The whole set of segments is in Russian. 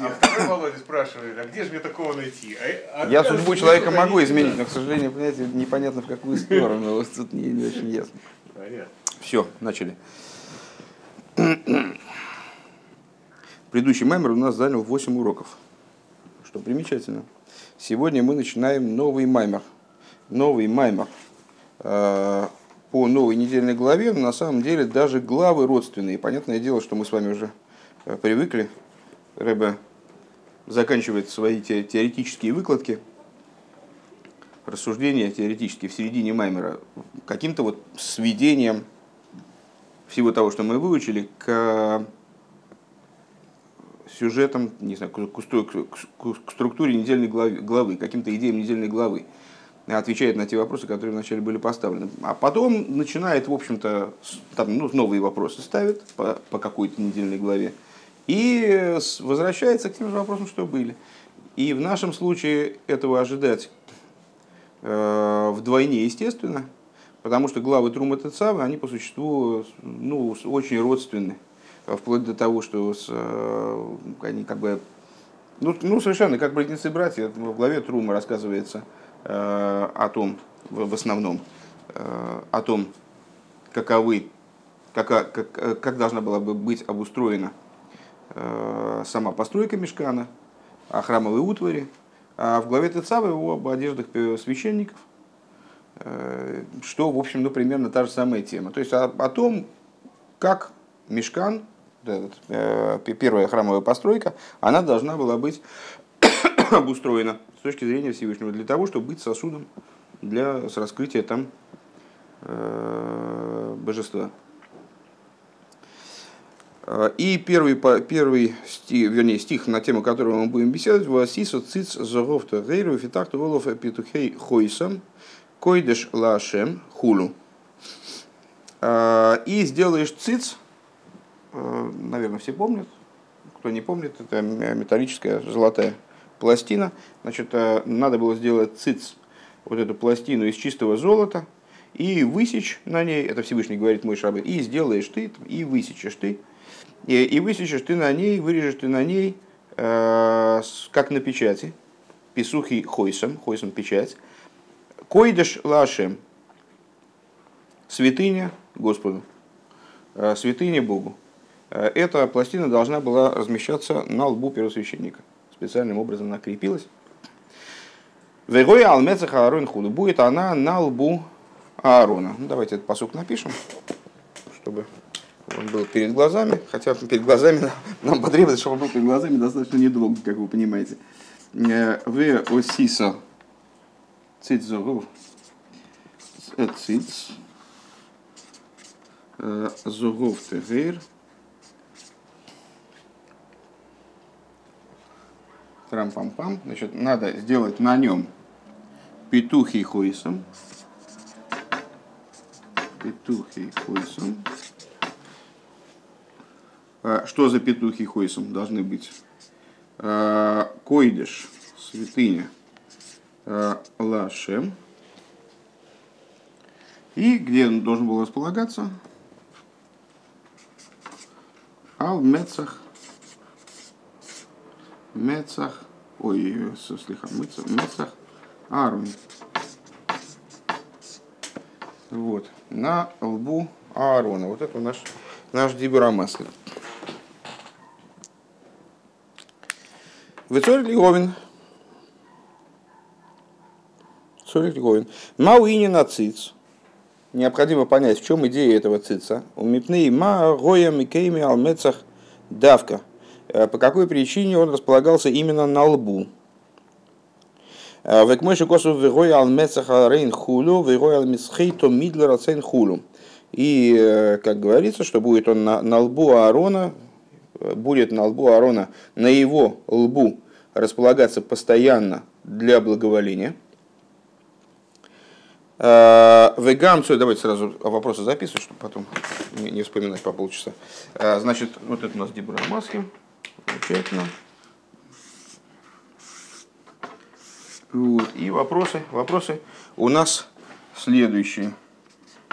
А второй Володя спрашивает, а где же мне такого найти? А, а я судьбу человека могу изменить, но, к сожалению, понимаете, непонятно в какую сторону. Вот тут не, не очень ясно. Понятно. Все, начали. Предыдущий маймер у нас занял 8 уроков, что примечательно. Сегодня мы начинаем новый маймер. Новый маймер э, по новой недельной главе, но на самом деле даже главы родственные. Понятное дело, что мы с вами уже э, привыкли Рэбе заканчивает свои теоретические выкладки, рассуждения теоретические в середине Маймера, каким-то вот сведением всего того, что мы выучили, к сюжетам, не знаю, к структуре недельной главы, главы каким-то идеям недельной главы, отвечает на те вопросы, которые вначале были поставлены. А потом начинает, в общем-то, там, ну, новые вопросы ставит по, по какой-то недельной главе и возвращается к тем же вопросам, что были. И в нашем случае этого ожидать э, вдвойне естественно, потому что главы Трума Тецавы, они по существу ну, очень родственны, вплоть до того, что с, э, они как бы, ну, ну совершенно как близнецы братья, в главе Трума рассказывается э, о том, в, в основном, э, о том, каковы, как, как, как должна была бы быть обустроена Э, сама постройка мешкана, о храмовой утвари, а в главе Тецава его об одеждах священников, э, что, в общем, ну, примерно та же самая тема. То есть о, о том, как мешкан, э, первая храмовая постройка, она должна была быть обустроена с точки зрения Всевышнего для того, чтобы быть сосудом для с раскрытия там божества. И первый, первый стих, вернее, стих, на тему которого мы будем беседовать, «Васисо циц зоговта гейру фитахту волов петухей хойсам койдеш лашем хулу». И сделаешь циц, наверное, все помнят, кто не помнит, это металлическая золотая пластина. Значит, надо было сделать циц, вот эту пластину из чистого золота, и высечь на ней, это Всевышний говорит мой шабы, и сделаешь ты, и высечешь ты, и, и высечешь ты на ней, вырежешь ты на ней, э, как на печати, писухи хойсом, хойсом печать, койдеш лашем, святыня Господу, э, святыня Богу. Э, эта пластина должна была размещаться на лбу первосвященника. Специальным образом накрепилась. Вегоя алмецаха Аарон. Будет она на лбу Аарона. Ну, давайте этот посук напишем, чтобы он был перед глазами, хотя перед глазами нам потребуется, чтобы он был перед глазами достаточно недолго, как вы понимаете. Э, в осиса цицзору циц э, зуров тегейр трам-пам-пам. Значит, надо сделать на нем петухи хойсом. Петухи хойсом. А, что за петухи хойсом должны быть? А, койдеш, святыня, а, лашем. И где он должен был располагаться? Ал Мецах. Ой, слегка, Мецах. Мецах. Арун. Вот. На лбу Аарона. Вот это наш, наш דיבור המתחיל. וצריך להבין. צריך להבין. מהו ענין הציץ. Необходимо понять, в чем идея этого цица. ומפני מה היה מקומו על מצח דווקא. Э, по какой причине он располагался именно на лбу. Э, וכמו שכתוב והיה על מצח אהרן כולי, והיה על מצחו תמיד לרצון כולי. И, э, как говорится, что будет он на, на лбу Аарона, будет на лбу Аарона, на его лбу располагаться постоянно для благоволения. А, Вегамцу, давайте сразу вопросы записывать, чтобы потом не вспоминать по полчаса. А, значит, вот это у нас Дебора Маски. Замечательно. Вот. И вопросы, вопросы у нас следующие.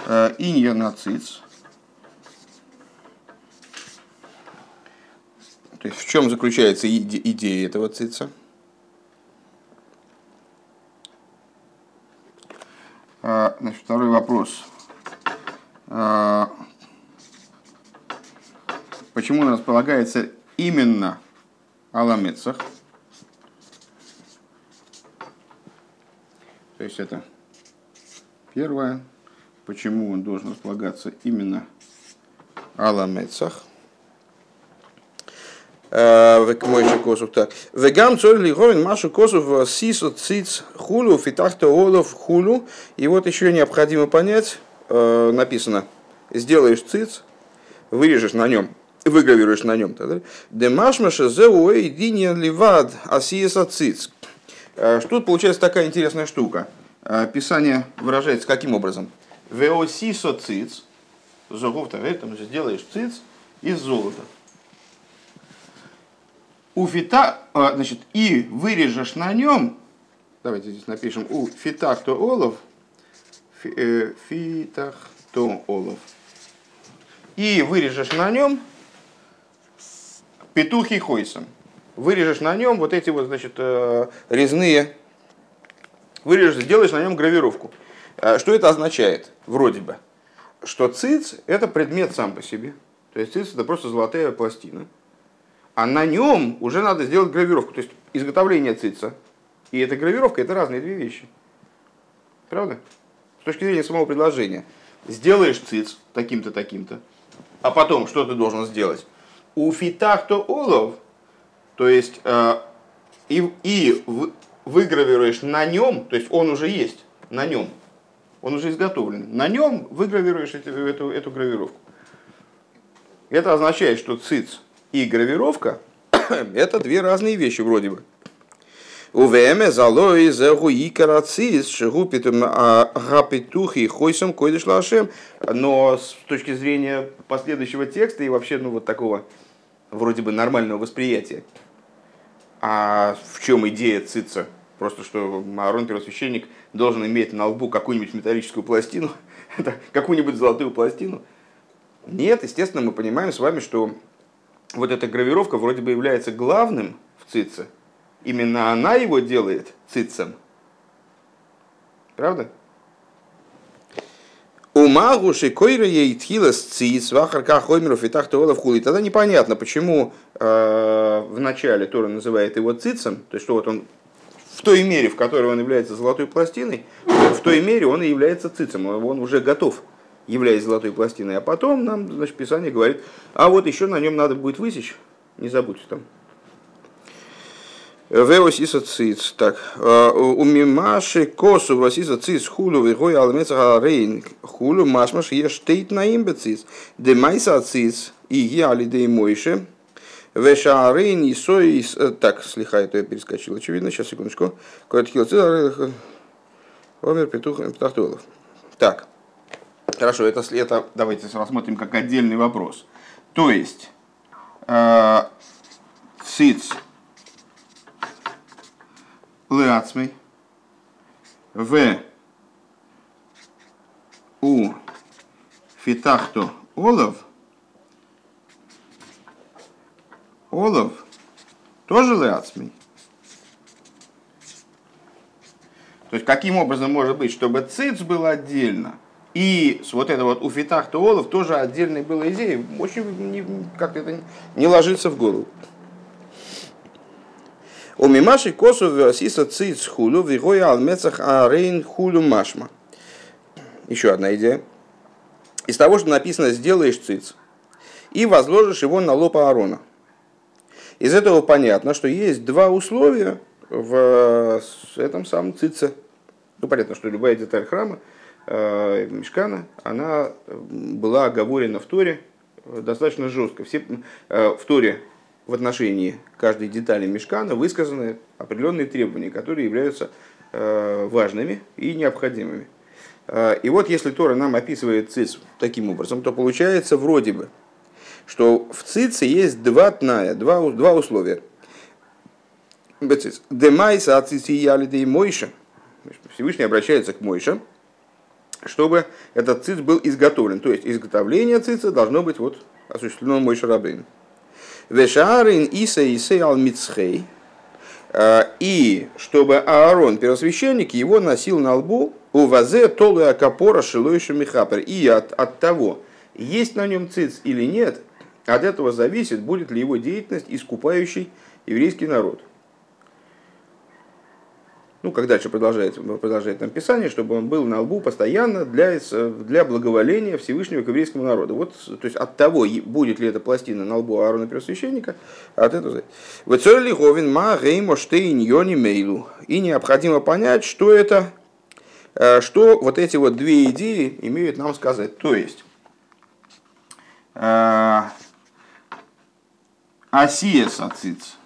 А, Инья нациц. То есть в чем заключается иде- идея этого цица? А, Значит, второй вопрос. А, Почему у нас полагается именно Аламецах? То есть это первое. Почему он должен располагаться именно Аламецах? Мойши Косов так. Вегам цоль лиховин Машу Косов сисо циц хулу фитахта олов хулу. И вот еще необходимо понять, э, написано, сделаешь циц, вырежешь на нем, выгравируешь на нем. Демашмаша зеуэй диньян ливад асиеса циц. Э, Что тут получается такая интересная штука. Э, Писание выражается каким образом? Веосисо циц, зогов там сделаешь циц из золота. У фита, а, значит, и вырежешь на нем, давайте здесь напишем, у фитах то олов, фи- э, фитах то олов, и вырежешь на нем петухи хойсом. Вырежешь на нем вот эти вот, значит, э, резные, вырежешь, сделаешь на нем гравировку. Э, Что это означает, вроде бы? Что циц – это предмет сам по себе. То есть циц – это просто золотая пластина. А на нем уже надо сделать гравировку. То есть изготовление цица и эта гравировка – это разные две вещи. Правда? С точки зрения самого предложения. Сделаешь циц таким-то, таким-то, а потом что ты должен сделать? У фитахто олов, то есть э, и, и вы- выгравируешь на нем, то есть он уже есть на нем, он уже изготовлен, на нем выгравируешь эти- эту, эту гравировку. Это означает, что циц и гравировка – это две разные вещи вроде бы. У ВМ залой зэгу икара циц шигу гапетухи хойсом койдыш лашем. Но с точки зрения последующего текста и вообще ну, вот такого вроде бы нормального восприятия, а в чем идея цица? Просто что Аарон, первосвященник, должен иметь на лбу какую-нибудь металлическую пластину, какую-нибудь золотую пластину. Нет, естественно, мы понимаем с вами, что вот эта гравировка вроде бы является главным в цице. Именно она его делает цицем. Правда? У Магуши Койра ей тхилас циц, вахарка хоймеров и тахта олов хули. Тогда непонятно, почему э, в начале Тора называет его цицем, то есть что вот он в той мере, в которой он является золотой пластиной, в той мере он и является цицем, он уже готов, являясь золотой пластиной. А потом нам, значит, Писание говорит, а вот еще на нем надо будет высечь, не забудьте там. Веос иса циц. Так. э, У мимаши косу васиса циц хулу вихой алмеца рейн хулу машмаш е штейт на имбе циц. Де майса циц и яли де мойше. И сой... Так, слегка это я перескочил, очевидно. Сейчас, секундочку. Кое-то циц. Омер петух птахтуэлов. Так. Хорошо, это, это давайте рассмотрим как отдельный вопрос. То есть, э, циц леацмей в у фитахто олов олов тоже леацмей. То есть, каким образом может быть, чтобы циц был отдельно, и вот это вот у фитахта олов тоже отдельной была идея, очень как-то это не ложится в голову. У мимаши косу васиса циц хулу вигоя алмецах арейн хулу машма. Еще одна идея. Из того, что написано «сделаешь циц» и возложишь его на лоб Аарона. Из этого понятно, что есть два условия в этом самом цице. Ну, понятно, что любая деталь храма, мешкана, она была оговорена в Торе э, достаточно жестко. Все, э, в Торе в отношении каждой детали мешкана высказаны определенные требования, которые являются э, важными и необходимыми. Э, И вот если Тора нам описывает циц таким образом, то получается вроде бы, что в цице есть два тная, два, два условия. Демайса от цици ялиды и Мойша. Всевышний обращается к Мойше, чтобы этот циц был изготовлен. То есть изготовление цица должно быть вот осуществлено Мойша Рабейн. Вешаарин Иса Исе Ал Мицхей. Э, и чтобы Аарон, первосвященник, его носил на лбу у вазе толу акапора шилойшу михапер. И от, от того, есть на нем циц или нет, от этого зависит, будет ли его деятельность искупающей еврейский народ ну, как дальше продолжает, продолжает там Писание, чтобы он был на лбу постоянно для, для благоволения Всевышнего к еврейскому народу. Вот, то есть от того, будет ли эта пластина на лбу Аарона Первосвященника, от этого зависит. ма реймо штейн йони мейлу. И необходимо понять, что это, э, что вот эти вот две идеи имеют нам сказать. То есть, э, Асиес ациц –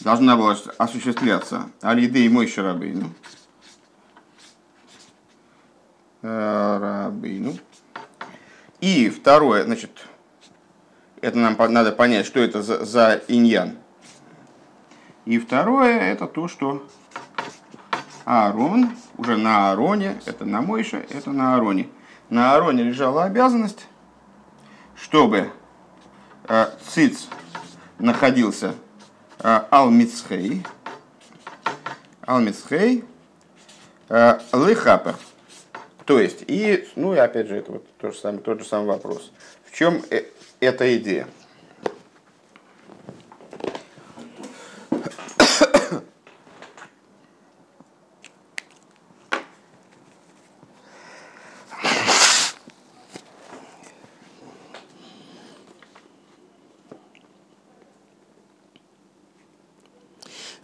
должна была осуществляться Алиды и мой Шарабейну. Рабейну. И второе, значит, это нам надо понять, что это за, за иньян. И второе, это то, что Аарон, уже на Аароне, это на Мойше, это на Аароне. На Аароне лежала обязанность, чтобы э, циц находился Э, Алмицхей. Алмицхей. Э, Лыхапер. То есть, и, ну и опять же, это вот тот же самый, тот же самый вопрос. В чем э, эта идея?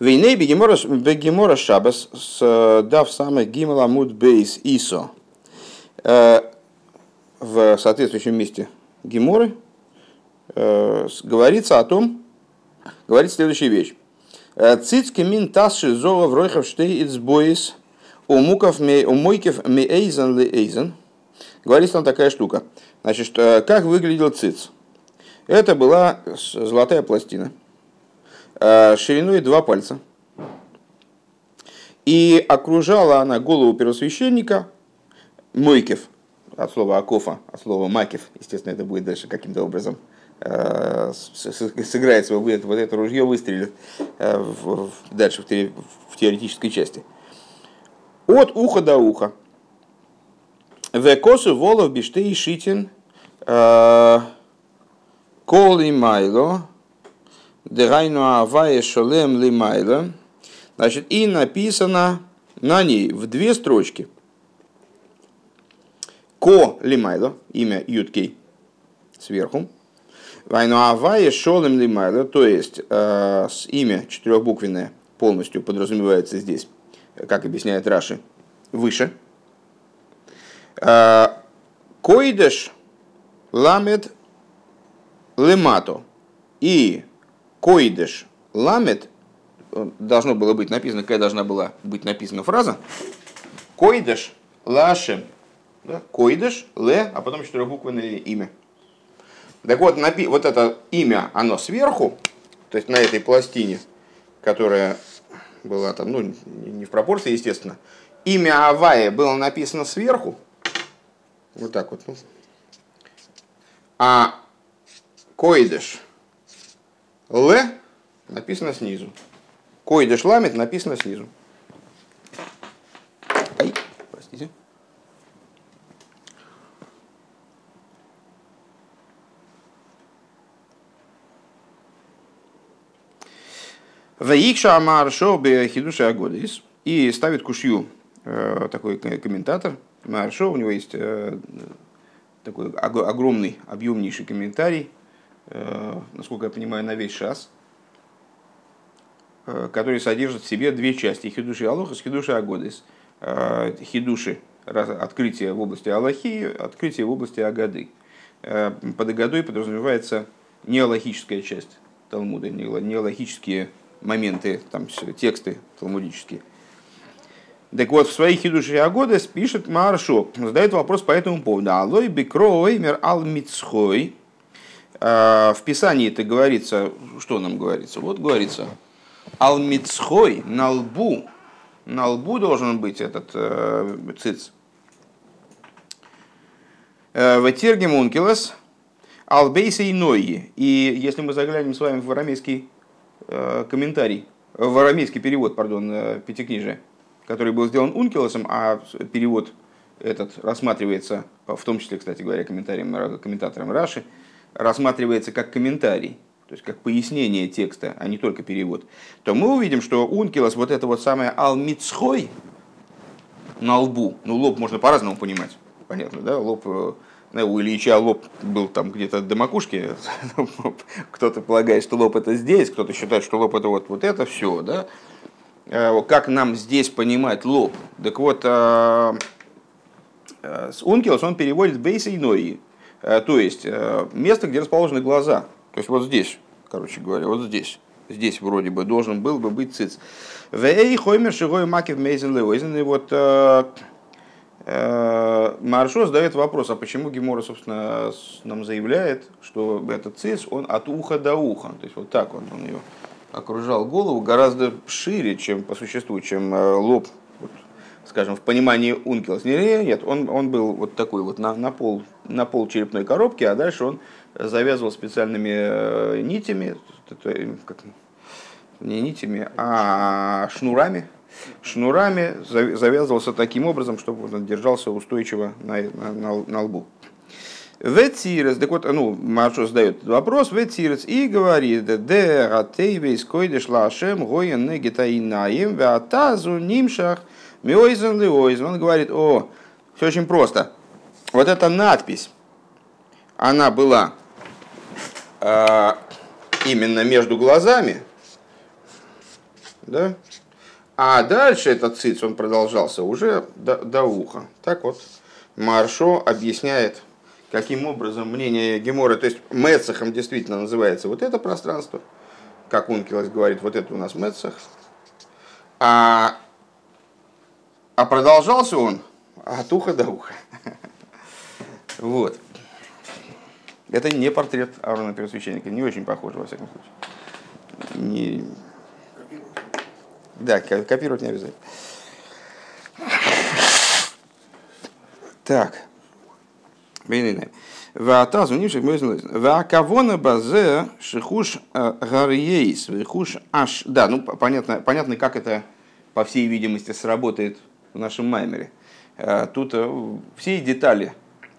Вейней бегемора шабас с э, дав самый гимала муд бейс исо. Э, в соответствующем месте геморы э, говорится о том, говорит следующая вещь. Цицки мин тасши зола в ройхов штей ицбоис у муков у мойкев ме эйзен ли эйзен. Говорится там такая штука. Значит, как выглядел циц? Это была золотая пластина – шириной два пальца. И окружала она голову первосвященника Мойкев, от слова Акофа, от слова Макев, естественно, это будет дальше каким-то образом э, сыграется, вот это, вот это ружье выстрелит э, в, дальше в теоретической части. От уха до уха. Векосу волов биштей шитин коли майло Дегайну Авая Шолем Лимайла. Значит, и написано на ней в две строчки. Ко Лимайло, имя Юткей, сверху. Вайну Авая Шолем Лимайло, то есть э, имя четырехбуквенное полностью подразумевается здесь, как объясняет Раши, выше. Э, Койдеш ламет лемато. И Коидеш ламет, должно было быть написано, какая должна была быть написана фраза, Коидеш лашем, да? Коидеш, ле, а потом четырехбуквенное имя. Так вот, напи- вот это имя, оно сверху, то есть на этой пластине, которая была там, ну, не в пропорции, естественно, имя Авая было написано сверху, вот так вот, ну. а Коидеш – Л написано снизу. Койдеш ламит написано снизу. Ай, простите. Ваикша Амар Шоу Хидуша Агодис. И ставит кушью э, такой комментатор. Маршо, у него есть э, такой огромный, объемнейший комментарий насколько я понимаю, на весь шас, э, который содержит в себе две части. Хидуши Алохас, Хидуши Агодис. Э, хидуши – открытие в области Аллахи, открытие в области Агады. Под Агадой подразумевается неаллахическая часть Талмуда, неаллахические моменты, там, тексты талмудические. Так вот, в своих хидуши Агодес пишет Маршо, задает вопрос по этому поводу. Алой бикро мер ал мицхой – в Писании это говорится, что нам говорится? Вот говорится, алмицхой на лбу, на лбу должен быть этот э, циц. Э, Ветергем ункилос, Албейса и Нойи. И если мы заглянем с вами в арамейский э, комментарий, в арамейский перевод, пардон, э, Пятикнижия, который был сделан Ункилосом, а перевод этот рассматривается, в том числе, кстати говоря, комментарием, комментатором Раши, рассматривается как комментарий, то есть как пояснение текста, а не только перевод, то мы увидим, что Ункилос, вот это вот самое Алмицхой на лбу, ну лоб можно по-разному понимать, понятно, да, лоб э, у Ильича лоб был там где-то до макушки, кто-то полагает, что лоб это здесь, кто-то считает, что лоб это вот, вот это все, да, э, как нам здесь понимать лоб? Так вот, э, с Ункилос он переводит бейса и нои, то есть место, где расположены глаза – то есть вот здесь, короче говоря, вот здесь. Здесь вроде бы должен был бы быть циц. Вей хоймер шигой макив мейзен леойзен. И вот э, э, Маршо задает вопрос, а почему Гемора, собственно, нам заявляет, что этот циц, он от уха до уха. То есть вот так вот он ее окружал голову гораздо шире, чем по существу, чем э, лоб, скажем, в понимании Ункилос. Нет, он, он был вот такой вот на, на, пол, на пол черепной коробки, а дальше он завязывал специальными э, нитями, как, не нитями, а шнурами, шнурами завязывался таким образом, чтобы он держался устойчиво на, на, на лбу. Ветсирес, так вот, ну, Маршо задает вопрос, Ветсирес, и говорит, де ратейвейс койдеш лашем гоен негитаинаем веатазу нимшах миойзен лиойзен. Он говорит, о, все очень просто. Вот эта надпись, она была а, именно между глазами, да? А дальше этот циц, он продолжался уже до, до уха. Так вот, Маршо объясняет, каким образом мнение Гемора, то есть Мецахом действительно называется вот это пространство, как Ункилос говорит, вот это у нас Мецах. А, а продолжался он от уха до уха. Вот. Это не портрет Аарона Первосвященника, не очень похоже, во всяком случае. Не... Да, копировать не обязательно. Так. Ваатазу нимших мözен Ваакавона базе шихуш э, гарьейс, вихуш аш. Да, ну понятно, понятно, как это, по всей видимости, сработает в нашем маймере. Э, тут э, все детали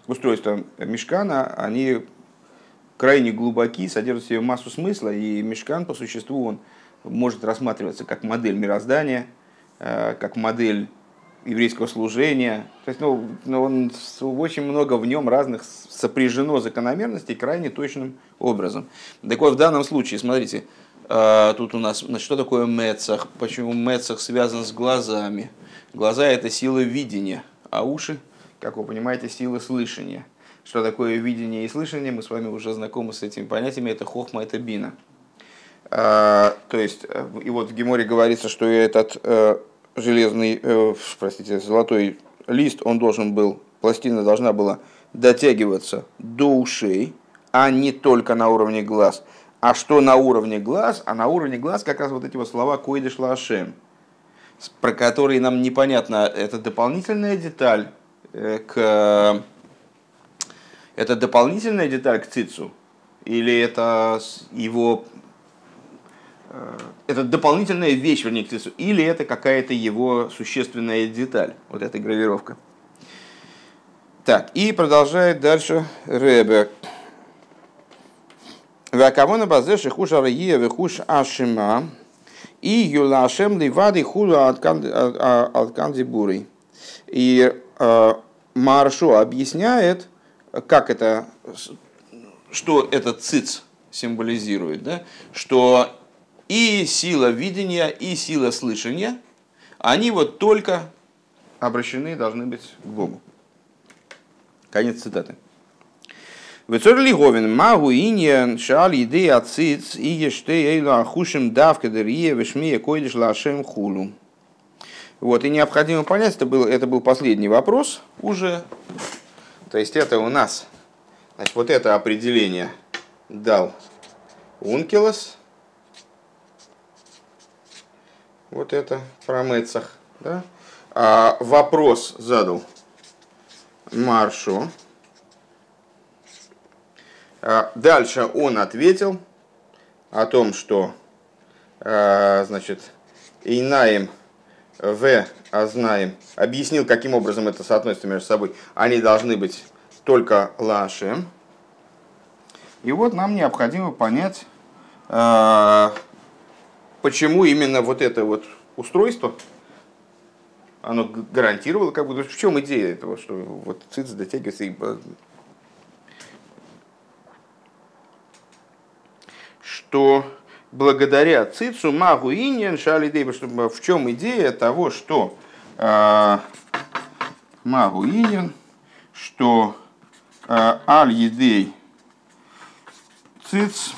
устройства мешкана, они крайне глубоки, содержат в себе массу смысла, и мешкан по существу он может рассматриваться как модель мироздания, э, как модель еврейского служения. То есть, ну, ну он, очень много в нем разных сопряжено закономерностей крайне точным образом. Так вот, в данном случае, смотрите, тут у нас, значит, что такое Мецах? Почему Мецах связан с глазами? Глаза – это сила видения, а уши, как вы понимаете, сила слышания – что такое видение и слышание, мы с вами уже знакомы с этими понятиями, это хохма, это бина. А, то есть, э, и вот в Геморе говорится, что этот э, железный, э, простите, золотой лист, он должен был, пластина должна была дотягиваться до ушей, а не только на уровне глаз. А что на уровне глаз? А на уровне глаз как раз вот эти вот слова «койдеш лашем», про которые нам непонятно, это дополнительная деталь к это дополнительная деталь к цицу? Или это его э, это дополнительная вещь, вернее, к цицу, или это какая-то его существенная деталь, вот эта гравировка. Так, и продолжает дальше Ребе. Вакавона базе шихуш ария вихуш ашима и юлашем ливады хула от кандибуры. И Маршо объясняет, как это, что этот циц символизирует, да? что и сила видения, и сила слышания, они вот только обращены должны быть к Богу. Конец цитаты. Вецор Лиговин, магу иньян шал еды ациц, и еште эйлу ахушим давка дерье вешмия койдиш лашем хулу. Вот, и необходимо понять, это был, это был последний вопрос уже то есть это у нас, значит, вот это определение дал Ункилос. Вот это про Мецах. Да? А вопрос задал Маршу. А, дальше он ответил о том, что а, значит, Инаем В, а знаем, объяснил, каким образом это соотносится между собой. Они должны быть только лашем. И вот нам необходимо понять, почему именно вот это вот устройство, оно гарантировало, как бы, в чем идея этого, что вот циц дотягивается и что благодаря цицу магу иньян шали чтобы в чем идея того, что э, магу иньян, что э, аль едей циц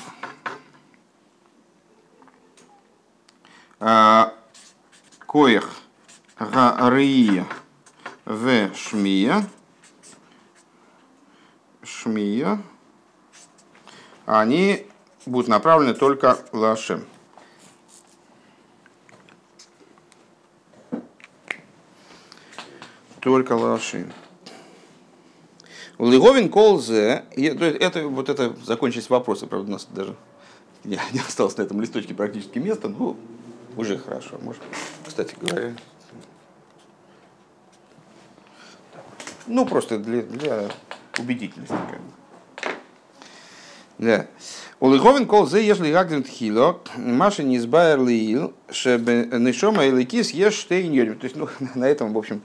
э, коих гария в шмия шмия они будут направлены только лашем. Только лашим. Лиговин колзе, это вот это закончились вопросы, правда, у нас даже не, не осталось на этом листочке практически места, но уже хорошо. Может, кстати говоря, ну просто для, для убедительности. Как бы. Да. Улыховен кол зе ежели гагден тхило, маши не избайр лиил, шебе нишома и ликис ешь штейн То есть, ну, на этом, в общем,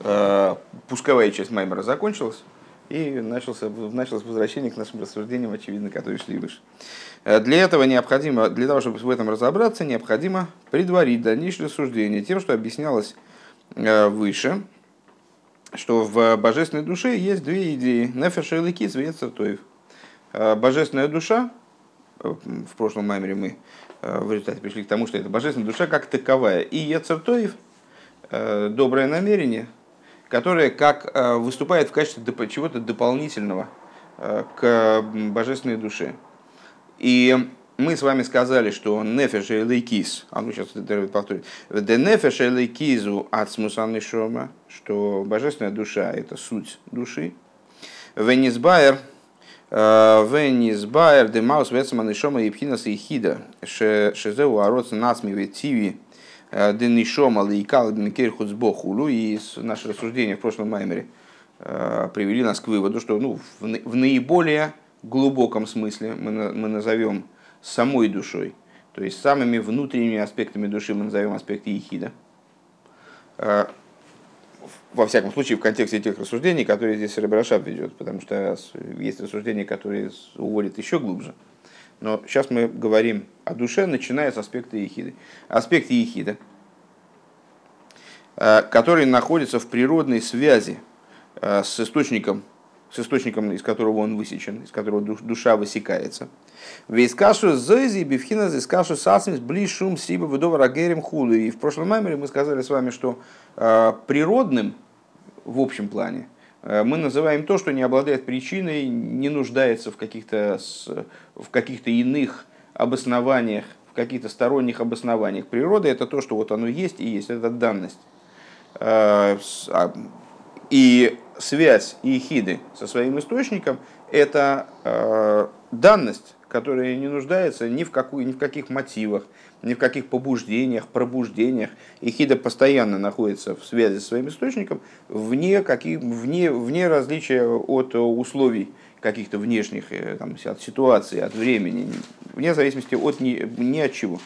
э, пусковая часть Маймера закончилась, и начался, началось возвращение к нашим рассуждениям, очевидно, которые шли выше. Э, для этого необходимо, для того, чтобы в этом разобраться, необходимо предварить дальнейшее рассуждение тем, что объяснялось э, выше, что в божественной душе есть две идеи. Нефеша и ликис, тоев. Божественная душа в прошлом маймере мы э, в результате пришли к тому, что это божественная душа как таковая. И Ецертоев, э, доброе намерение, которое как э, выступает в качестве чего-то дополнительного к божественной душе. И мы с вами сказали, что нефеш лейкис, а ну сейчас это повторю, де нефеш лейкизу от шома, что божественная душа это суть души. Венисбайер – Венис Байер, Демаус, Вецман, Ишома, Епхинас и Хида, Шезеу, Ароц, Нацми, Ветиви, Денишома, Лейкал, Микер, Хуцбохулу, и наше рассуждение в прошлом маймере привели нас к выводу, что ну, в наиболее глубоком смысле мы, мы назовем самой душой, то есть самыми внутренними аспектами души мы назовем аспекты Ехида во всяком случае, в контексте тех рассуждений, которые здесь Рабрашаб ведет, потому что есть рассуждения, которые уводят еще глубже. Но сейчас мы говорим о душе, начиная с аспекта ехиды. Аспект ехида, э, который находится в природной связи э, с источником, с источником, из которого он высечен, из которого душа высекается. Вейскашу зойзи бифхина зискашу сасмис блишум сиба выдова рагерим хули. И в прошлом маймере мы сказали с вами, что э, природным в общем плане. Э, мы называем то, что не обладает причиной, не нуждается в каких-то, в каких-то иных обоснованиях, в каких-то сторонних обоснованиях. Природа – это то, что вот оно есть и есть, это данность. Э, а, и связь Ехиды со своим источником – это э, данность, которая не нуждается ни в, какую, ни в каких мотивах, ни в каких побуждениях, пробуждениях. И хида постоянно находится в связи с своим источником, вне, каких, вне, вне различия от условий каких-то внешних, э, там, от ситуации, от времени, вне зависимости от ни, ни от чего.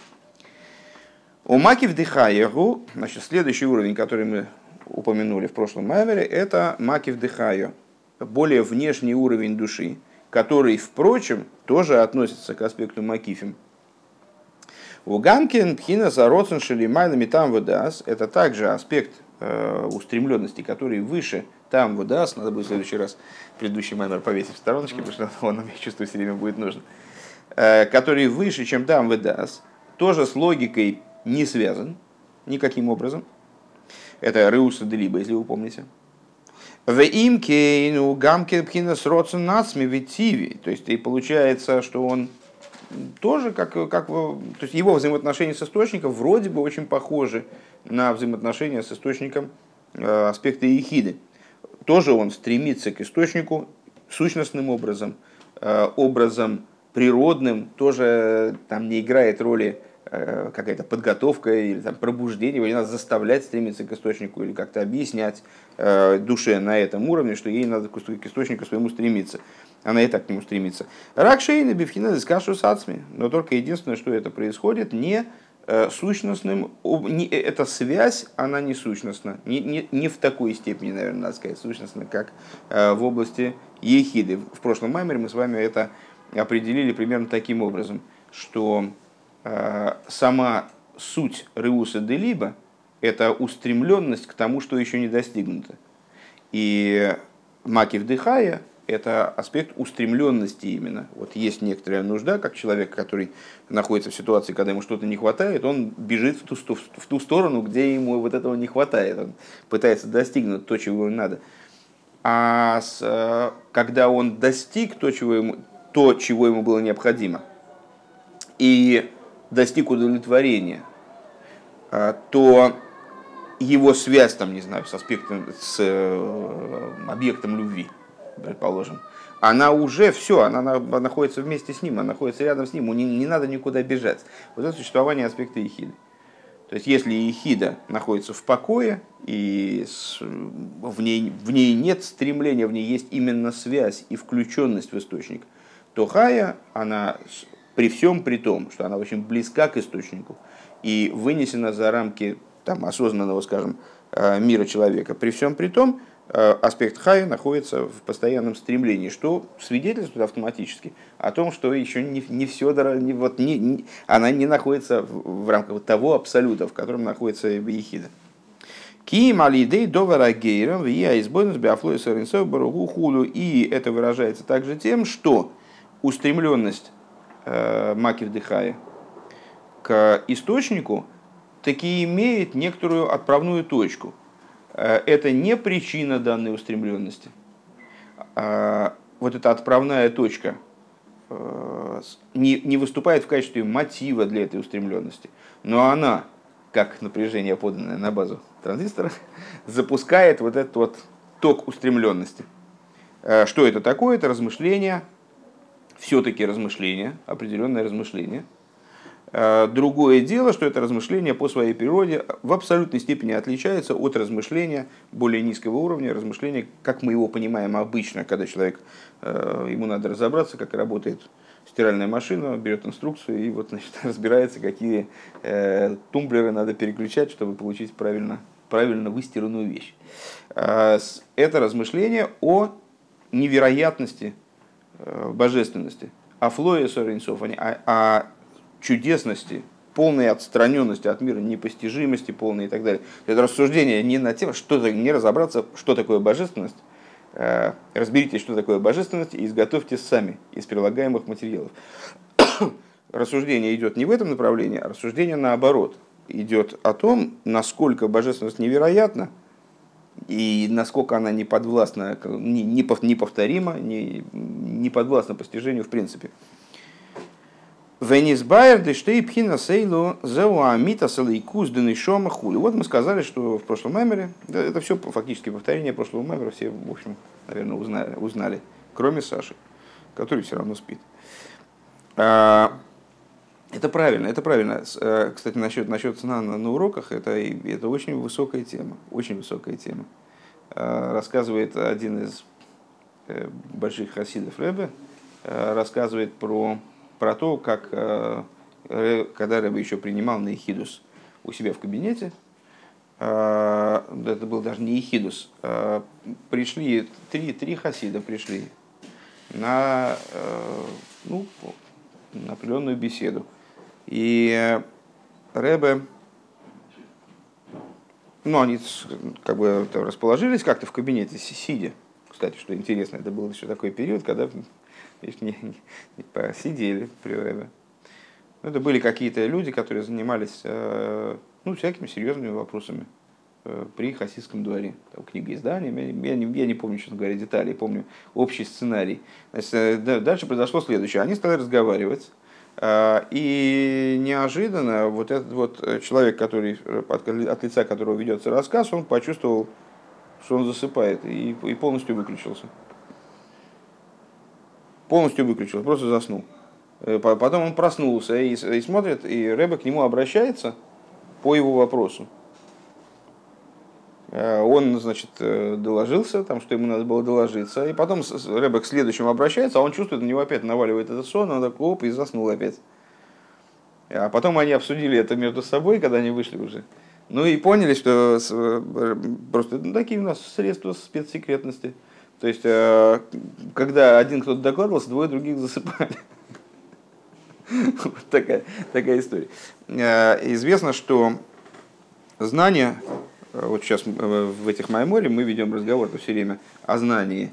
У маки вдыхаегу, значит, следующий уровень, который мы упомянули в прошлом маймере, это маки вдыхаю, более внешний уровень души, который, впрочем, тоже относится к аспекту макифим, у Гамкин пхина зароцен шелимайна там выдас. Это также аспект э, устремленности, который выше там выдас. Надо будет в следующий раз предыдущий маймер повесить в стороночке, потому что он, я чувствую, все время будет нужен. Э, который выше, чем там выдас, тоже с логикой не связан никаким образом. Это Реуса Делиба, если вы помните. В имке, гамке пхинас роцен нацми витиви. То есть, и получается, что он тоже как, как то есть его взаимоотношения с источником вроде бы очень похожи на взаимоотношения с источником э, аспекта ехиды. Тоже он стремится к источнику сущностным образом, образом природным, тоже там не играет роли какая-то подготовка или там, пробуждение, не надо заставлять стремиться к источнику или как-то объяснять душе на этом уровне, что ей надо к источнику своему стремиться. Она и так к нему стремится. Рак шейна бифхина кашу сацми. Но только единственное, что это происходит, не Э, сущностным, не, э, эта связь, она не сущностна, не, не, не в такой степени, наверное, надо сказать, сущностна, как э, в области ехиды. В прошлом маймере мы с вами это определили примерно таким образом, что сама суть Реуса Делиба – это устремленность к тому, что еще не достигнуто. И Макив Дыхая это аспект устремленности именно. Вот есть некоторая нужда, как человек, который находится в ситуации, когда ему что-то не хватает, он бежит в ту, в ту сторону, где ему вот этого не хватает. Он пытается достигнуть то, чего ему надо. А с, э, когда он достиг то чего, ему, то, чего ему было необходимо, и достиг удовлетворения, э, то его связь, там, не знаю, с аспектом, с э, объектом любви – предположим, она уже все, она, находится вместе с ним, она находится рядом с ним, ему не, не надо никуда бежать. Вот это существование аспекта ехиды. То есть, если ехида находится в покое, и в, ней, в ней нет стремления, в ней есть именно связь и включенность в источник, то хая, она при всем при том, что она очень близка к источнику и вынесена за рамки там, осознанного, скажем, э, мира человека, при всем при том, аспект хая находится в постоянном стремлении, что свидетельствует автоматически о том, что еще не, не все, не, вот, не, не, она не находится в, в рамках того абсолюта, в котором находится ехида. Киим алидей довара гейром вия избойнус биафлой саринсов баругу хулу. И это выражается также тем, что устремленность э, макив дыхая к источнику таки имеет некоторую отправную точку – Э, это не причина данной устремленности. А вот эта отправная точка э, не, не выступает в качестве мотива для этой устремленности, но она, как напряжение, поданное на базу транзистора, запускает вот этот вот ток устремленности. Э, что это такое? Это размышление, все-таки размышление, определенное размышление – Э, другое дело, что это размышление по своей природе в абсолютной степени отличается от размышления более низкого уровня, размышления, как мы его понимаем обычно, когда человек, э, ему надо разобраться, как работает стиральная машина, берет инструкцию и вот, значит, разбирается, какие э, тумблеры надо переключать, чтобы получить правильно, правильно выстиранную вещь. Это размышление о невероятности божественности, о флое Соренцов, о чудесности, полной отстраненности от мира, непостижимости полной и так далее. Это рассуждение не на тему, что не разобраться, что такое божественность. Э, разберитесь, что такое божественность, и изготовьте сами из прилагаемых материалов. рассуждение идет не в этом направлении, а рассуждение наоборот. Идет о том, насколько божественность невероятна, и насколько она не подвластна, неповторима, не, не подвластна постижению в принципе. Венис Байер, Дештей Пхина Сейлу, Зеуамита Салейкус, Денишома Хули. Вот мы сказали, что в прошлом мемере, это все фактически повторение прошлого мемера, все, в общем, наверное, узнали, узнали кроме Саши, который все равно спит. А, это правильно, это правильно. Э, кстати, насчет, насчет сна на, на уроках, это, это очень высокая тема, очень высокая тема. А, рассказывает один из э, больших хасидов Рэбе, э, рассказывает про про то, как э, когда Рэбе еще принимал на Ехидус у себя в кабинете, э, это был даже не Ехидус, э, пришли, три, три хасида пришли на, ну, на определенную беседу. И Рэбе, ну, они как бы расположились как-то в кабинете, сидя. Кстати, что интересно, это был еще такой период, когда Видишь, не, не, не посидели. Ну, это были какие-то люди, которые занимались э, ну, всякими серьезными вопросами э, при хасидском дворе. Там, книга издания, я, не, я не помню, честно говоря, детали, помню общий сценарий. Значит, э, дальше произошло следующее. Они стали разговаривать, и неожиданно вот этот вот человек, который, от лица которого ведется рассказ, он почувствовал, что он засыпает и, и полностью выключился. Полностью выключил, просто заснул. Э, потом он проснулся и, и смотрит, и Рэбе к нему обращается по его вопросу. Э, он, значит, э, доложился, там, что ему надо было доложиться, и потом Рэбе к следующему обращается, а он чувствует, на него опять наваливает этот сон, он такой, оп, и заснул опять. А потом они обсудили это между собой, когда они вышли уже. Ну и поняли, что просто ну, такие у нас средства спецсекретности. То есть, когда один кто-то докладывался, двое других засыпали. Вот такая, такая история. Э, известно, что знание, э, вот сейчас э, в этих майморе мы ведем разговор все время о знании,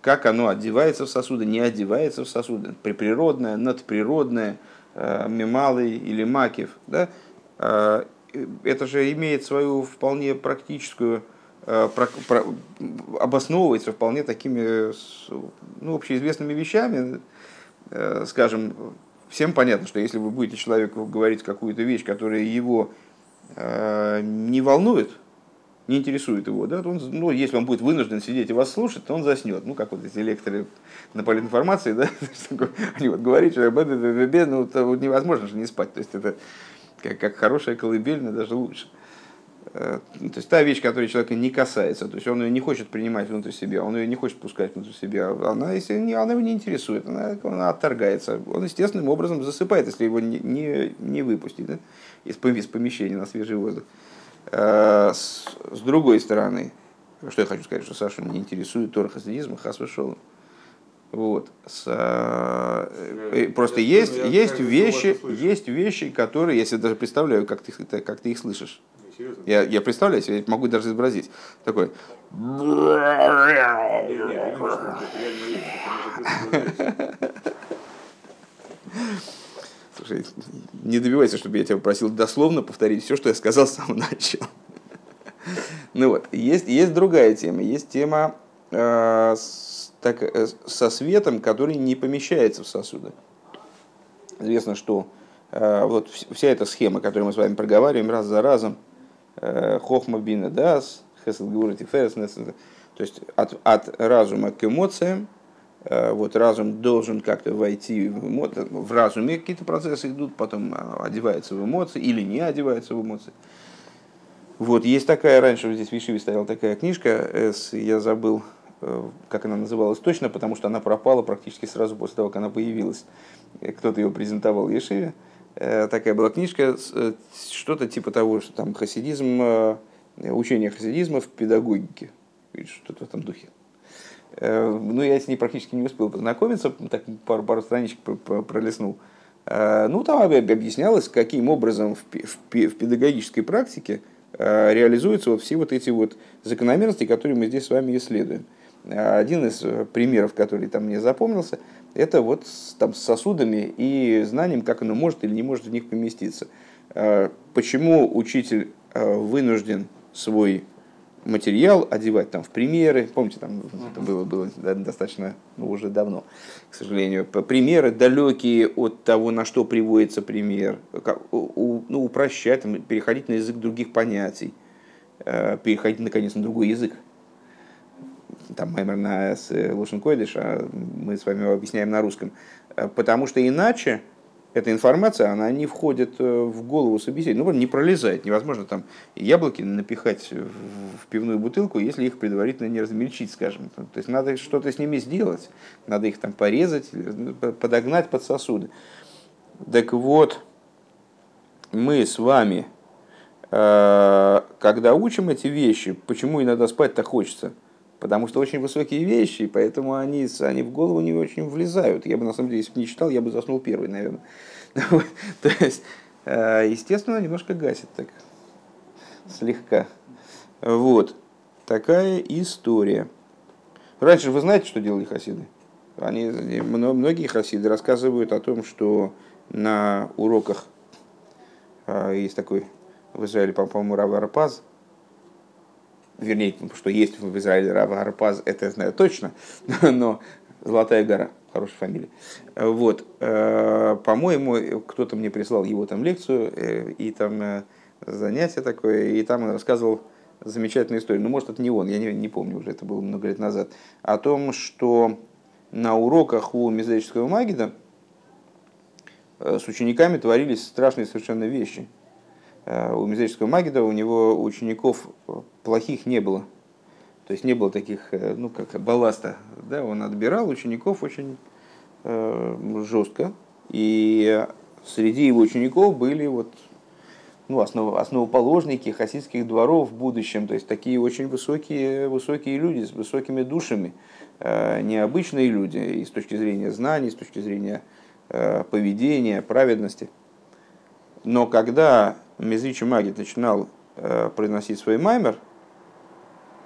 как оно одевается в сосуды, не одевается в сосуды, приприродное, надприродное, мемалый или макив. Да? Это же имеет свою вполне практическую обосновывается вполне такими ну, общеизвестными вещами, скажем, всем понятно, что если вы будете человеку говорить какую-то вещь, которая его э, не волнует, не интересует его, да, то он, ну, если он будет вынужден сидеть и вас слушать, то он заснет. Ну, как вот эти лекторы на политинформации, да, они вот говорят, что ну, невозможно же не спать. То есть это как, как хорошая колыбельная, даже лучше. Э, то есть та вещь, которая человека не касается, то есть он ее не хочет принимать внутрь себя, он ее не хочет пускать внутрь себя, она, если не, она его не интересует, она, она отторгается. Он естественным образом засыпает, если его не, не, не выпустить да, из, из помещения на свежий воздух. Э, с, с другой стороны, что я хочу сказать, что Сашу не интересует Тор хасидизм, хас вышел. Вот. С, э, просто я, есть, есть, вещи, есть вещи, которые, я себе даже представляю, как ты, как ты их слышишь. Я, я представляю себе, могу даже изобразить. Такой. Слушай, не добивайся, чтобы я тебя попросил дословно повторить все, что я сказал с самого начала. Ну вот, есть, есть другая тема. Есть тема э, с, так, э, со светом, который не помещается в сосуды. Известно, что э, вот вся эта схема, которую мы с вами проговариваем раз за разом, хохма бина дас, хесед тиферес, то есть от, от разума к эмоциям, э, вот разум должен как-то войти в, эмо... в разуме, какие-то процессы идут, потом а, одевается в эмоции или не одевается в эмоции. Вот, есть такая, раньше здесь в Ишиве стояла такая книжка, я забыл, э, как она называлась точно, потому что она пропала практически сразу после того, как она появилась. Кто-то ее презентовал в Ешиве. Э, такая была книжка, э, что-то типа того, что там хасидизм, э, учение хасидизма в педагогике, что-то в этом духе. Ну, я с ней практически не успел познакомиться, так пару, пару страничек пролистнул. Ну, там объяснялось, каким образом в, педагогической практике реализуются вот все вот эти вот закономерности, которые мы здесь с вами исследуем. Один из примеров, который там мне запомнился – это вот там, с сосудами и знанием, как оно может или не может в них поместиться. А, почему учитель а, вынужден свой материал одевать там в примеры, помните, там это было, было достаточно ну, уже давно, к сожалению, примеры далекие от того, на что приводится пример, ну, упрощать, переходить на язык других понятий, переходить наконец на другой язык, там Маймер на э, Лошен Койдыш, а мы с вами объясняем на русском. Э, потому что иначе эта информация, она не входит э, в голову собеседника, ну, не пролезает. Невозможно там яблоки напихать в пивную бутылку, если их предварительно не размельчить, скажем. То есть надо что-то с ними сделать, надо их там порезать, подогнать под сосуды. Так вот, мы с вами, когда учим эти вещи, почему иногда спать так хочется – Потому что очень высокие вещи, поэтому они, они в голову не очень влезают. Я бы, на самом деле, если бы не читал, я бы заснул первый, наверное. То есть, э, естественно, немножко гасит так, слегка. Вот. Такая история. Раньше вы знаете, что делали хасиды? Они, многие хасиды рассказывают о том, что на уроках э, есть такой в Израиле, по-моему, Рав Арпаз, вернее, что есть в Израиле Рава Арпаз, это я знаю точно, но Золотая гора, хорошая фамилия. Вот, э, по-моему, кто-то мне прислал его там лекцию, э, и там э, занятие такое, и там он рассказывал замечательную историю, ну, может, это не он, я не, не помню уже, это было много лет назад, о том, что на уроках у Мизрического Магида с учениками творились страшные совершенно вещи. У Мизрического Магида у него учеников плохих не было. То есть не было таких, ну как балласта. Да? Он отбирал учеников очень э, жестко. И среди его учеников были вот ну, основ, основоположники хасидских дворов в будущем, то есть такие очень высокие, высокие люди с высокими душами, э, необычные люди и с точки зрения знаний, с точки зрения э, поведения, праведности. Но когда Мезричи Магит начинал э, произносить свой маймер,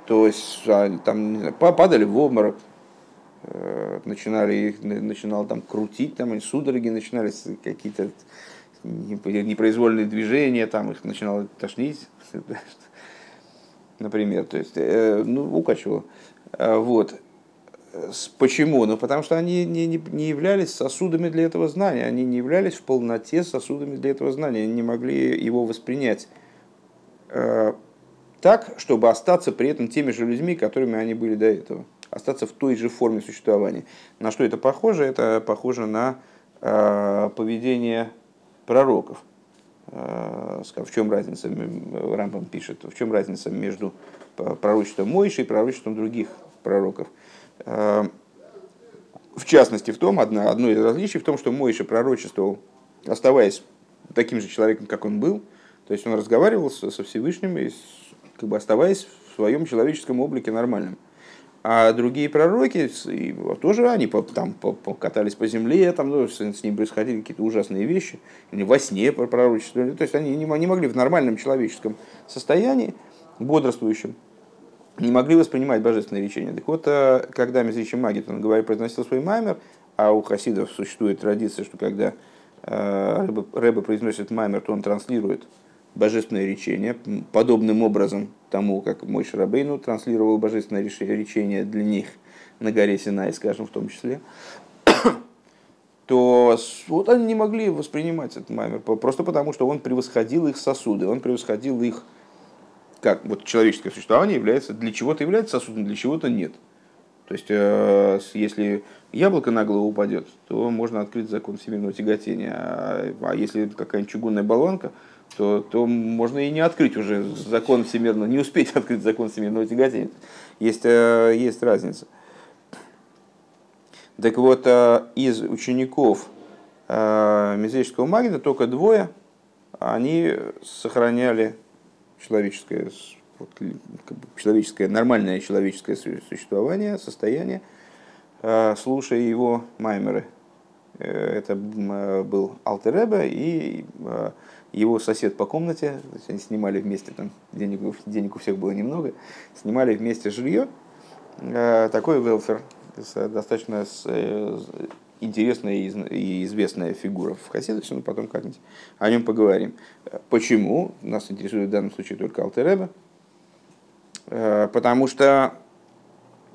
то есть а, там падали в обморок, начинали их, начинал там крутить, там судороги начинались какие-то непроизвольные движения, там их начинало тошнить, например, то есть, э, ну, укачивало. А, вот. Почему? Ну, потому что они не, не, не являлись сосудами для этого знания, они не являлись в полноте сосудами для этого знания, они не могли его воспринять э, так, чтобы остаться при этом теми же людьми, которыми они были до этого, остаться в той же форме существования. На что это похоже? Это похоже на э, поведение пророков. Э, в чем разница, Рамбам пишет, в чем разница между пророчеством Мойши и пророчеством других пророков. Э, в частности, в том, одно, одно из различий в том, что Мойша пророчествовал, оставаясь таким же человеком, как он был, то есть он разговаривал со Всевышним, и как бы оставаясь в своем человеческом облике нормальным. А другие пророки, тоже они там катались по земле, там ну, с ним происходили какие-то ужасные вещи, они во сне пророчествовали. То есть они не могли в нормальном человеческом состоянии, бодрствующем, не могли воспринимать божественное речение. Так вот, э, когда Мезричи Магит, он говорит, произносил свой маймер, а у хасидов существует традиция, что когда э, Рэбе произносит маймер, то он транслирует божественное речение, подобным образом тому, как мой Шарабейну транслировал божественное речение для них на горе Синай, скажем, в том числе, то вот они не могли воспринимать этот маймер, просто потому, что он превосходил их сосуды, он превосходил их, как вот человеческое существование является, для чего-то является сосудом, для чего-то нет. То есть, э, если яблоко на голову упадет, то можно открыть закон всемирного тяготения. А, а если какая-нибудь чугунная болванка, то, то можно и не открыть уже закон всемирного, не успеть открыть закон всемирного тяготения. Есть, э, есть разница. Так вот, э, из учеников э, Мезрического Магида только двое, они сохраняли человеческое, вот, как бы человеческое, нормальное человеческое существование, состояние, слушая его маймеры. Это был Алтереба и его сосед по комнате, они снимали вместе, там денег, денег у всех было немного, снимали вместе жилье. Э, такой велфер, достаточно э, интересная и известная фигура в Хасидусе, но потом как-нибудь о нем поговорим. Почему? Нас интересует в данном случае только Алтереба. Э, потому что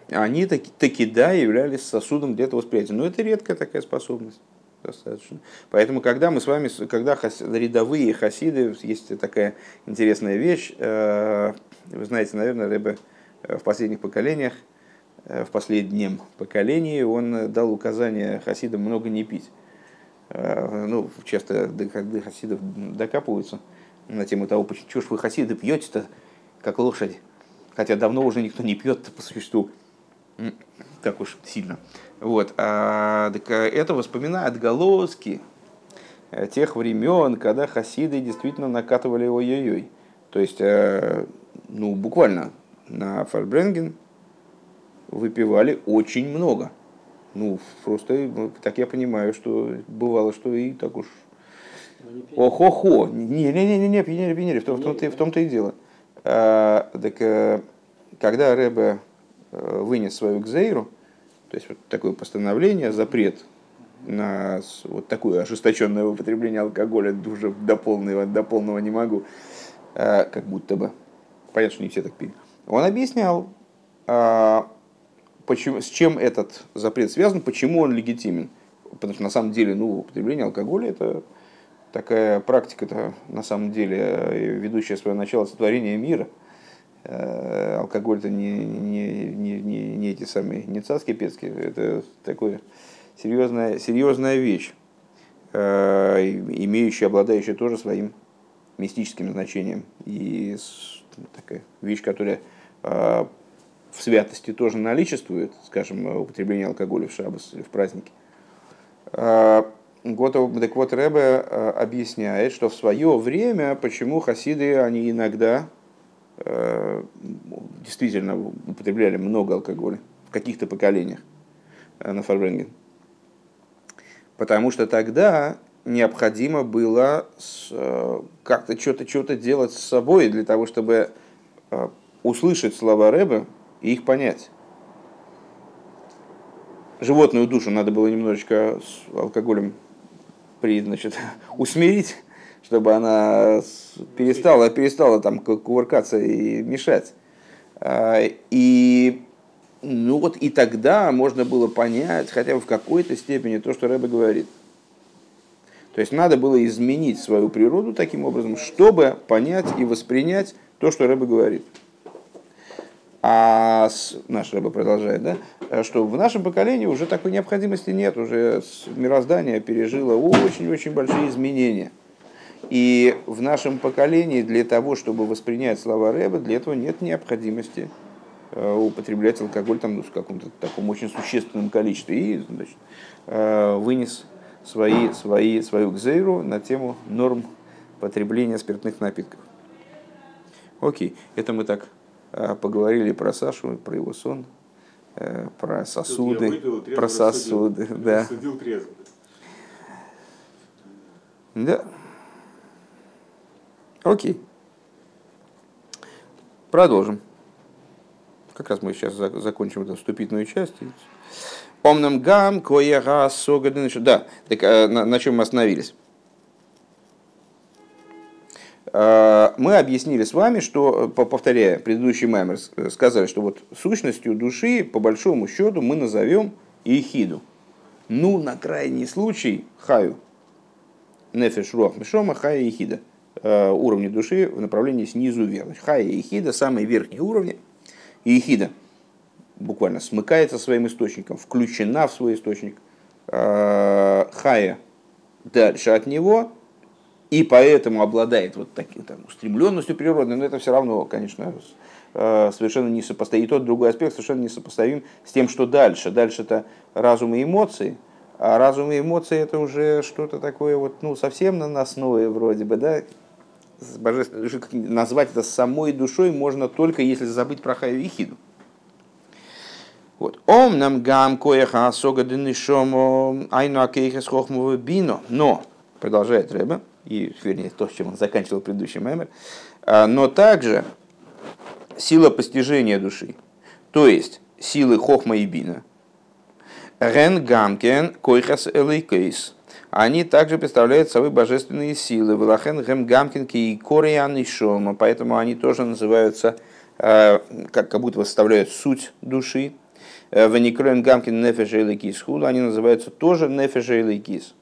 они таки, таки да являлись сосудом для этого восприятия. Но это редкая такая способность достаточно. Поэтому, когда мы с вами, когда хас, рядовые хасиды, есть такая интересная вещь, э, вы знаете, наверное, э, в последних поколениях, э, в последнем поколении он дал указание хасидам много не пить. Ну, часто до, до хасидов докапываются на тему того, почему же вы хасиды пьете-то, как лошади. Хотя давно уже никто не пьет по существу так уж сильно. Вот. А, так, это воспоминает отголоски э, тех времен, когда хасиды действительно накатывали ой-ой-ой. То есть, э, ну, буквально на Фарбренген выпивали очень много. Ну, просто, так я понимаю, что бывало, что и так уж... Ох-охо! Не-не-не, пьянели, пьянели, в том-то в том -то и дело. А, так, э, когда Рэбе вынес свою кзейру, то есть вот такое постановление, запрет на вот такое ожесточенное употребление алкоголя уже до полного, до полного не могу, как будто бы. Понятно, что не все так пили. Он объяснял, а, почему, с чем этот запрет связан, почему он легитимен. Потому что на самом деле ну, употребление алкоголя это такая практика, это на самом деле ведущая свое начало сотворения мира – Э, алкоголь-то не, не, не, не, не эти самые, не царские пецкие, это такое серьезная, серьезная вещь, э, имеющая, обладающая тоже своим мистическим значением. И такая вещь, которая э, в святости тоже наличествует, скажем, употребление алкоголя в шаббас или в праздники. Готов, так вот, Рэбе объясняет, что в свое время, почему хасиды, они иногда Э, действительно употребляли много алкоголя в каких-то поколениях э, на Фарбренген. Потому что тогда необходимо было э, как-то что-то что делать с собой для того, чтобы услышать слова Рэба и их понять. Животную душу надо было немножечко с алкоголем при, значит, усмирить, чтобы она перестала, перестала там кувыркаться и мешать. А, и, ну вот и тогда можно было понять хотя бы в какой-то степени то, что Рэбе говорит. То есть надо было изменить свою природу таким образом, чтобы понять и воспринять то, что Рэбе говорит. А с, наш Рэбе продолжает, да, что в нашем поколении уже такой необходимости нет, уже мироздание пережило очень-очень большие изменения – и в нашем поколении для того, чтобы воспринять слова Рэба, для этого нет необходимости э, употреблять алкоголь там, ну, в каком-то таком очень существенном количестве. И значит, э, вынес свои, свои, свою гзейру на тему норм потребления спиртных напитков. Окей, это мы так э, поговорили про Сашу, про его сон, про сосуды, выпил, про сосуды, рассудил, да. Рассудил трезво. Да. Окей. Продолжим. Как раз мы сейчас закончим эту вступительную часть. Омнам гам коега согадын. Да, так, э, на, на чем мы остановились? Э, мы объяснили с вами, что, повторяя предыдущий маймер, сказали, что вот сущностью души, по большому счету, мы назовем ихиду. Ну, на крайний случай, хаю. Нефеш руах мишома хая ихида. Э, уровни души в направлении снизу вверх. Хая Ихида, самые верхние уровни. Ихида буквально смыкается своим источником, включена в свой источник. Э, Хая дальше от него, и поэтому обладает вот таким там, устремленностью природной, но это все равно, конечно, э, совершенно не сопоставим. И тот другой аспект совершенно не сопоставим с тем, что дальше. Дальше это разум и эмоции, а разум и эмоции это уже что-то такое вот, ну, совсем наносное вроде бы, да, душой, назвать это самой душой можно только если забыть про Хаю и Хиду. Вот. Ом нам гам коеха сога денишомо айну акейхес хохмову бино. Но, продолжает Рэба, и, вернее, то, чем он заканчивал предыдущий мемер, а, но также сила постижения души, то есть силы хохма и бина, рен гамкен койхас элейкейс – они также представляют собой божественные силы. Вилахен гемгамкинки и кориан и шома. Поэтому они тоже называются, э, как, как будто составляют суть души. Э, Веникроем гамкин нефеша и хула. Они называются тоже нефеша и кис.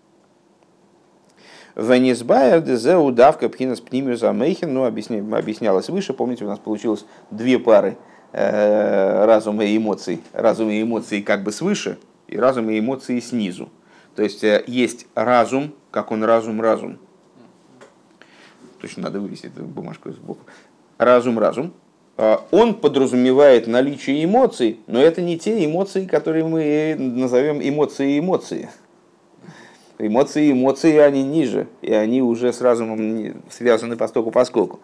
Венисбайер дезе удавка пхинас пнимию замейхин. Ну, объяснялось выше. Помните, у нас получилось две пары э, разума и эмоций. Разум и эмоции как бы свыше, и разум и эмоции снизу. То есть э, есть разум, как он разум-разум. Точно надо вывести эту бумажку сбоку. Разум-разум. А, он подразумевает наличие эмоций, но это не те эмоции, которые мы назовем эмоции-эмоции. Эмоции эмоции, они ниже, и они уже с разумом связаны постоку поскольку.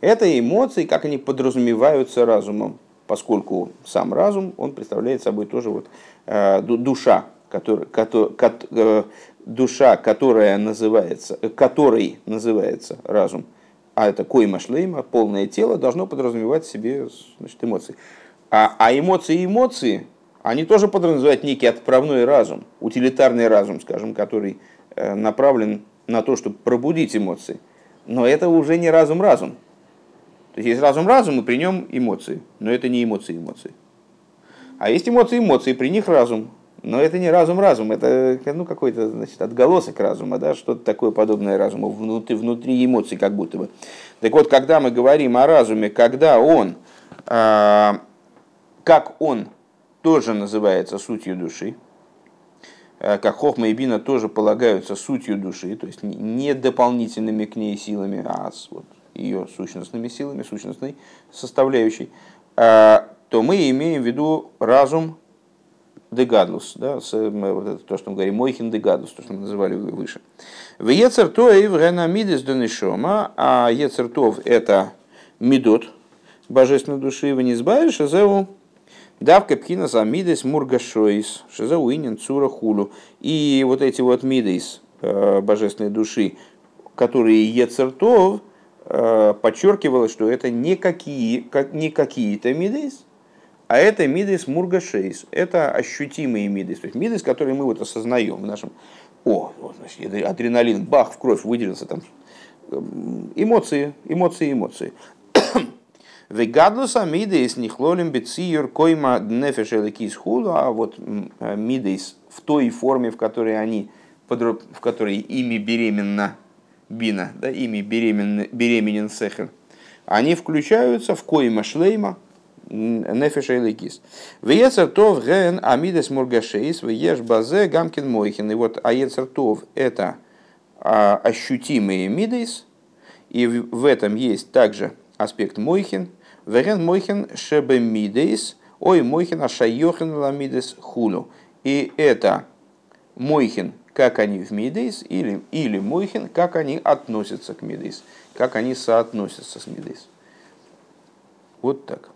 Это эмоции, как они подразумеваются разумом, поскольку сам разум, он представляет собой тоже вот, э, душа, который, который, э, душа, которая называется, который называется разум, а это койма шлейма, полное тело, должно подразумевать в себе значит, эмоции. А, а эмоции эмоции, они тоже подразумевают некий отправной разум, утилитарный разум, скажем, который э, направлен на то, чтобы пробудить эмоции. Но это уже не разум-разум. То есть есть разум-разум, и при нем эмоции. Но это не эмоции-эмоции. А есть эмоции-эмоции, при них разум. Но это не разум-разум, это ну, какой-то значит, отголосок разума, да, что-то такое подобное разуму, внутри, внутри эмоций как будто бы. Так вот, когда мы говорим о разуме, когда он как он тоже называется сутью души, как Хохма и Бина тоже полагаются сутью души, то есть не дополнительными к ней силами, а вот ее сущностными силами, сущностной составляющей, то мы имеем в виду разум дегадлус, да, с, вот это, то, что мы говорим, мойхин дегадлус, то, что мы называли выше. В ецертоев ренамидис донешома, а ецертов это медот божественной души, вы не избавишь, шазеу давка пхина за мидис мургашоис, шазеу инин цура хулу. И вот эти вот мидис э, божественной души, которые ецертов, э, подчеркивалось, что это не, какие, как, не какие-то мидис, а это мидис мургашейс, это ощутимые мидис, то есть мидис, которые мы вот осознаем в нашем... О, вот, значит, адреналин, бах, в кровь выделился там. Эм, эмоции, эмоции, эмоции. Вегадлуса мидейс нихлолим бециюр койма днефеш элекис худу, а вот э, мидейс в той форме, в которой они, в которой ими беременна бина, да, ими беременен, беременен сехер, они включаются в койма шлейма, нефеша и лекис. Вецер тов ген амидес мургашейс, веш базе гамкин мойхин. И вот аецер тов это а, ощутимые мидейс, и в этом есть также аспект мойхин. Веген мойхин шебе мидейс, ой мойхин ашайохин ламидес хулу. И это мойхин, как они в мидейс, или, или мойхин, как они относятся к мидейс, как они соотносятся с мидейс. Вот так.